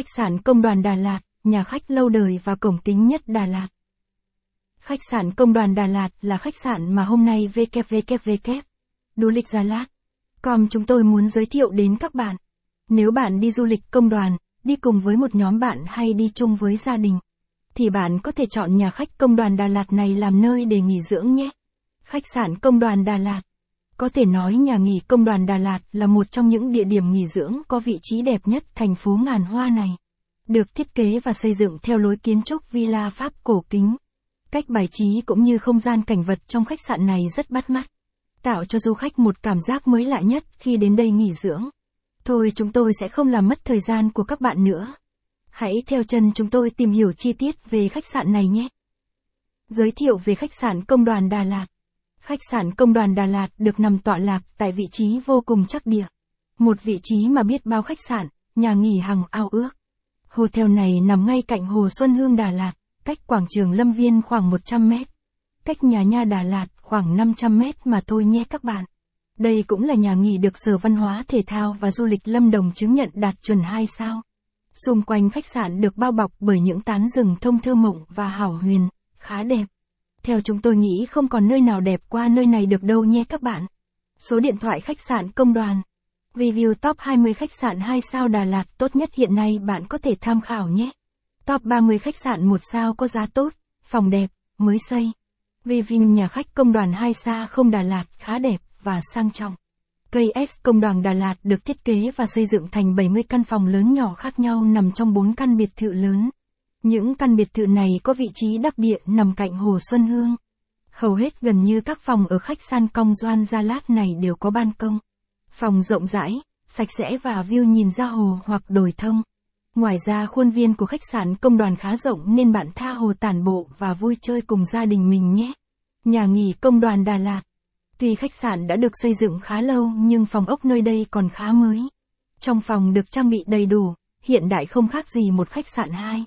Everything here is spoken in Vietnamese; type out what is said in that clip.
Khách sạn Công đoàn Đà Lạt, nhà khách lâu đời và cổng tính nhất Đà Lạt. Khách sạn Công đoàn Đà Lạt là khách sạn mà hôm nay www du lịch Gia Lát com chúng tôi muốn giới thiệu đến các bạn. Nếu bạn đi du lịch công đoàn, đi cùng với một nhóm bạn hay đi chung với gia đình, thì bạn có thể chọn nhà khách công đoàn Đà Lạt này làm nơi để nghỉ dưỡng nhé. Khách sạn công đoàn Đà Lạt có thể nói nhà nghỉ công đoàn Đà Lạt là một trong những địa điểm nghỉ dưỡng có vị trí đẹp nhất thành phố ngàn hoa này. Được thiết kế và xây dựng theo lối kiến trúc villa Pháp cổ kính. Cách bài trí cũng như không gian cảnh vật trong khách sạn này rất bắt mắt. Tạo cho du khách một cảm giác mới lạ nhất khi đến đây nghỉ dưỡng. Thôi chúng tôi sẽ không làm mất thời gian của các bạn nữa. Hãy theo chân chúng tôi tìm hiểu chi tiết về khách sạn này nhé. Giới thiệu về khách sạn công đoàn Đà Lạt. Khách sạn công đoàn Đà Lạt được nằm tọa lạc tại vị trí vô cùng chắc địa. Một vị trí mà biết bao khách sạn, nhà nghỉ hằng ao ước. Hotel này nằm ngay cạnh Hồ Xuân Hương Đà Lạt, cách quảng trường Lâm Viên khoảng 100 mét. Cách nhà nha Đà Lạt khoảng 500 mét mà thôi nhé các bạn. Đây cũng là nhà nghỉ được Sở Văn hóa Thể thao và Du lịch Lâm Đồng chứng nhận đạt chuẩn 2 sao. Xung quanh khách sạn được bao bọc bởi những tán rừng thông thơ mộng và hảo huyền, khá đẹp. Theo chúng tôi nghĩ không còn nơi nào đẹp qua nơi này được đâu nhé các bạn. Số điện thoại khách sạn công đoàn. Review top 20 khách sạn 2 sao Đà Lạt tốt nhất hiện nay bạn có thể tham khảo nhé. Top 30 khách sạn 1 sao có giá tốt, phòng đẹp, mới xây. Review nhà khách công đoàn 2 sao không Đà Lạt khá đẹp và sang trọng. Cây S công đoàn Đà Lạt được thiết kế và xây dựng thành 70 căn phòng lớn nhỏ khác nhau nằm trong 4 căn biệt thự lớn. Những căn biệt thự này có vị trí đặc địa nằm cạnh Hồ Xuân Hương. Hầu hết gần như các phòng ở khách sạn Công Doan Gia Lát này đều có ban công. Phòng rộng rãi, sạch sẽ và view nhìn ra hồ hoặc đồi thông. Ngoài ra khuôn viên của khách sạn công đoàn khá rộng nên bạn tha hồ tản bộ và vui chơi cùng gia đình mình nhé. Nhà nghỉ công đoàn Đà Lạt Tuy khách sạn đã được xây dựng khá lâu nhưng phòng ốc nơi đây còn khá mới. Trong phòng được trang bị đầy đủ, hiện đại không khác gì một khách sạn hai.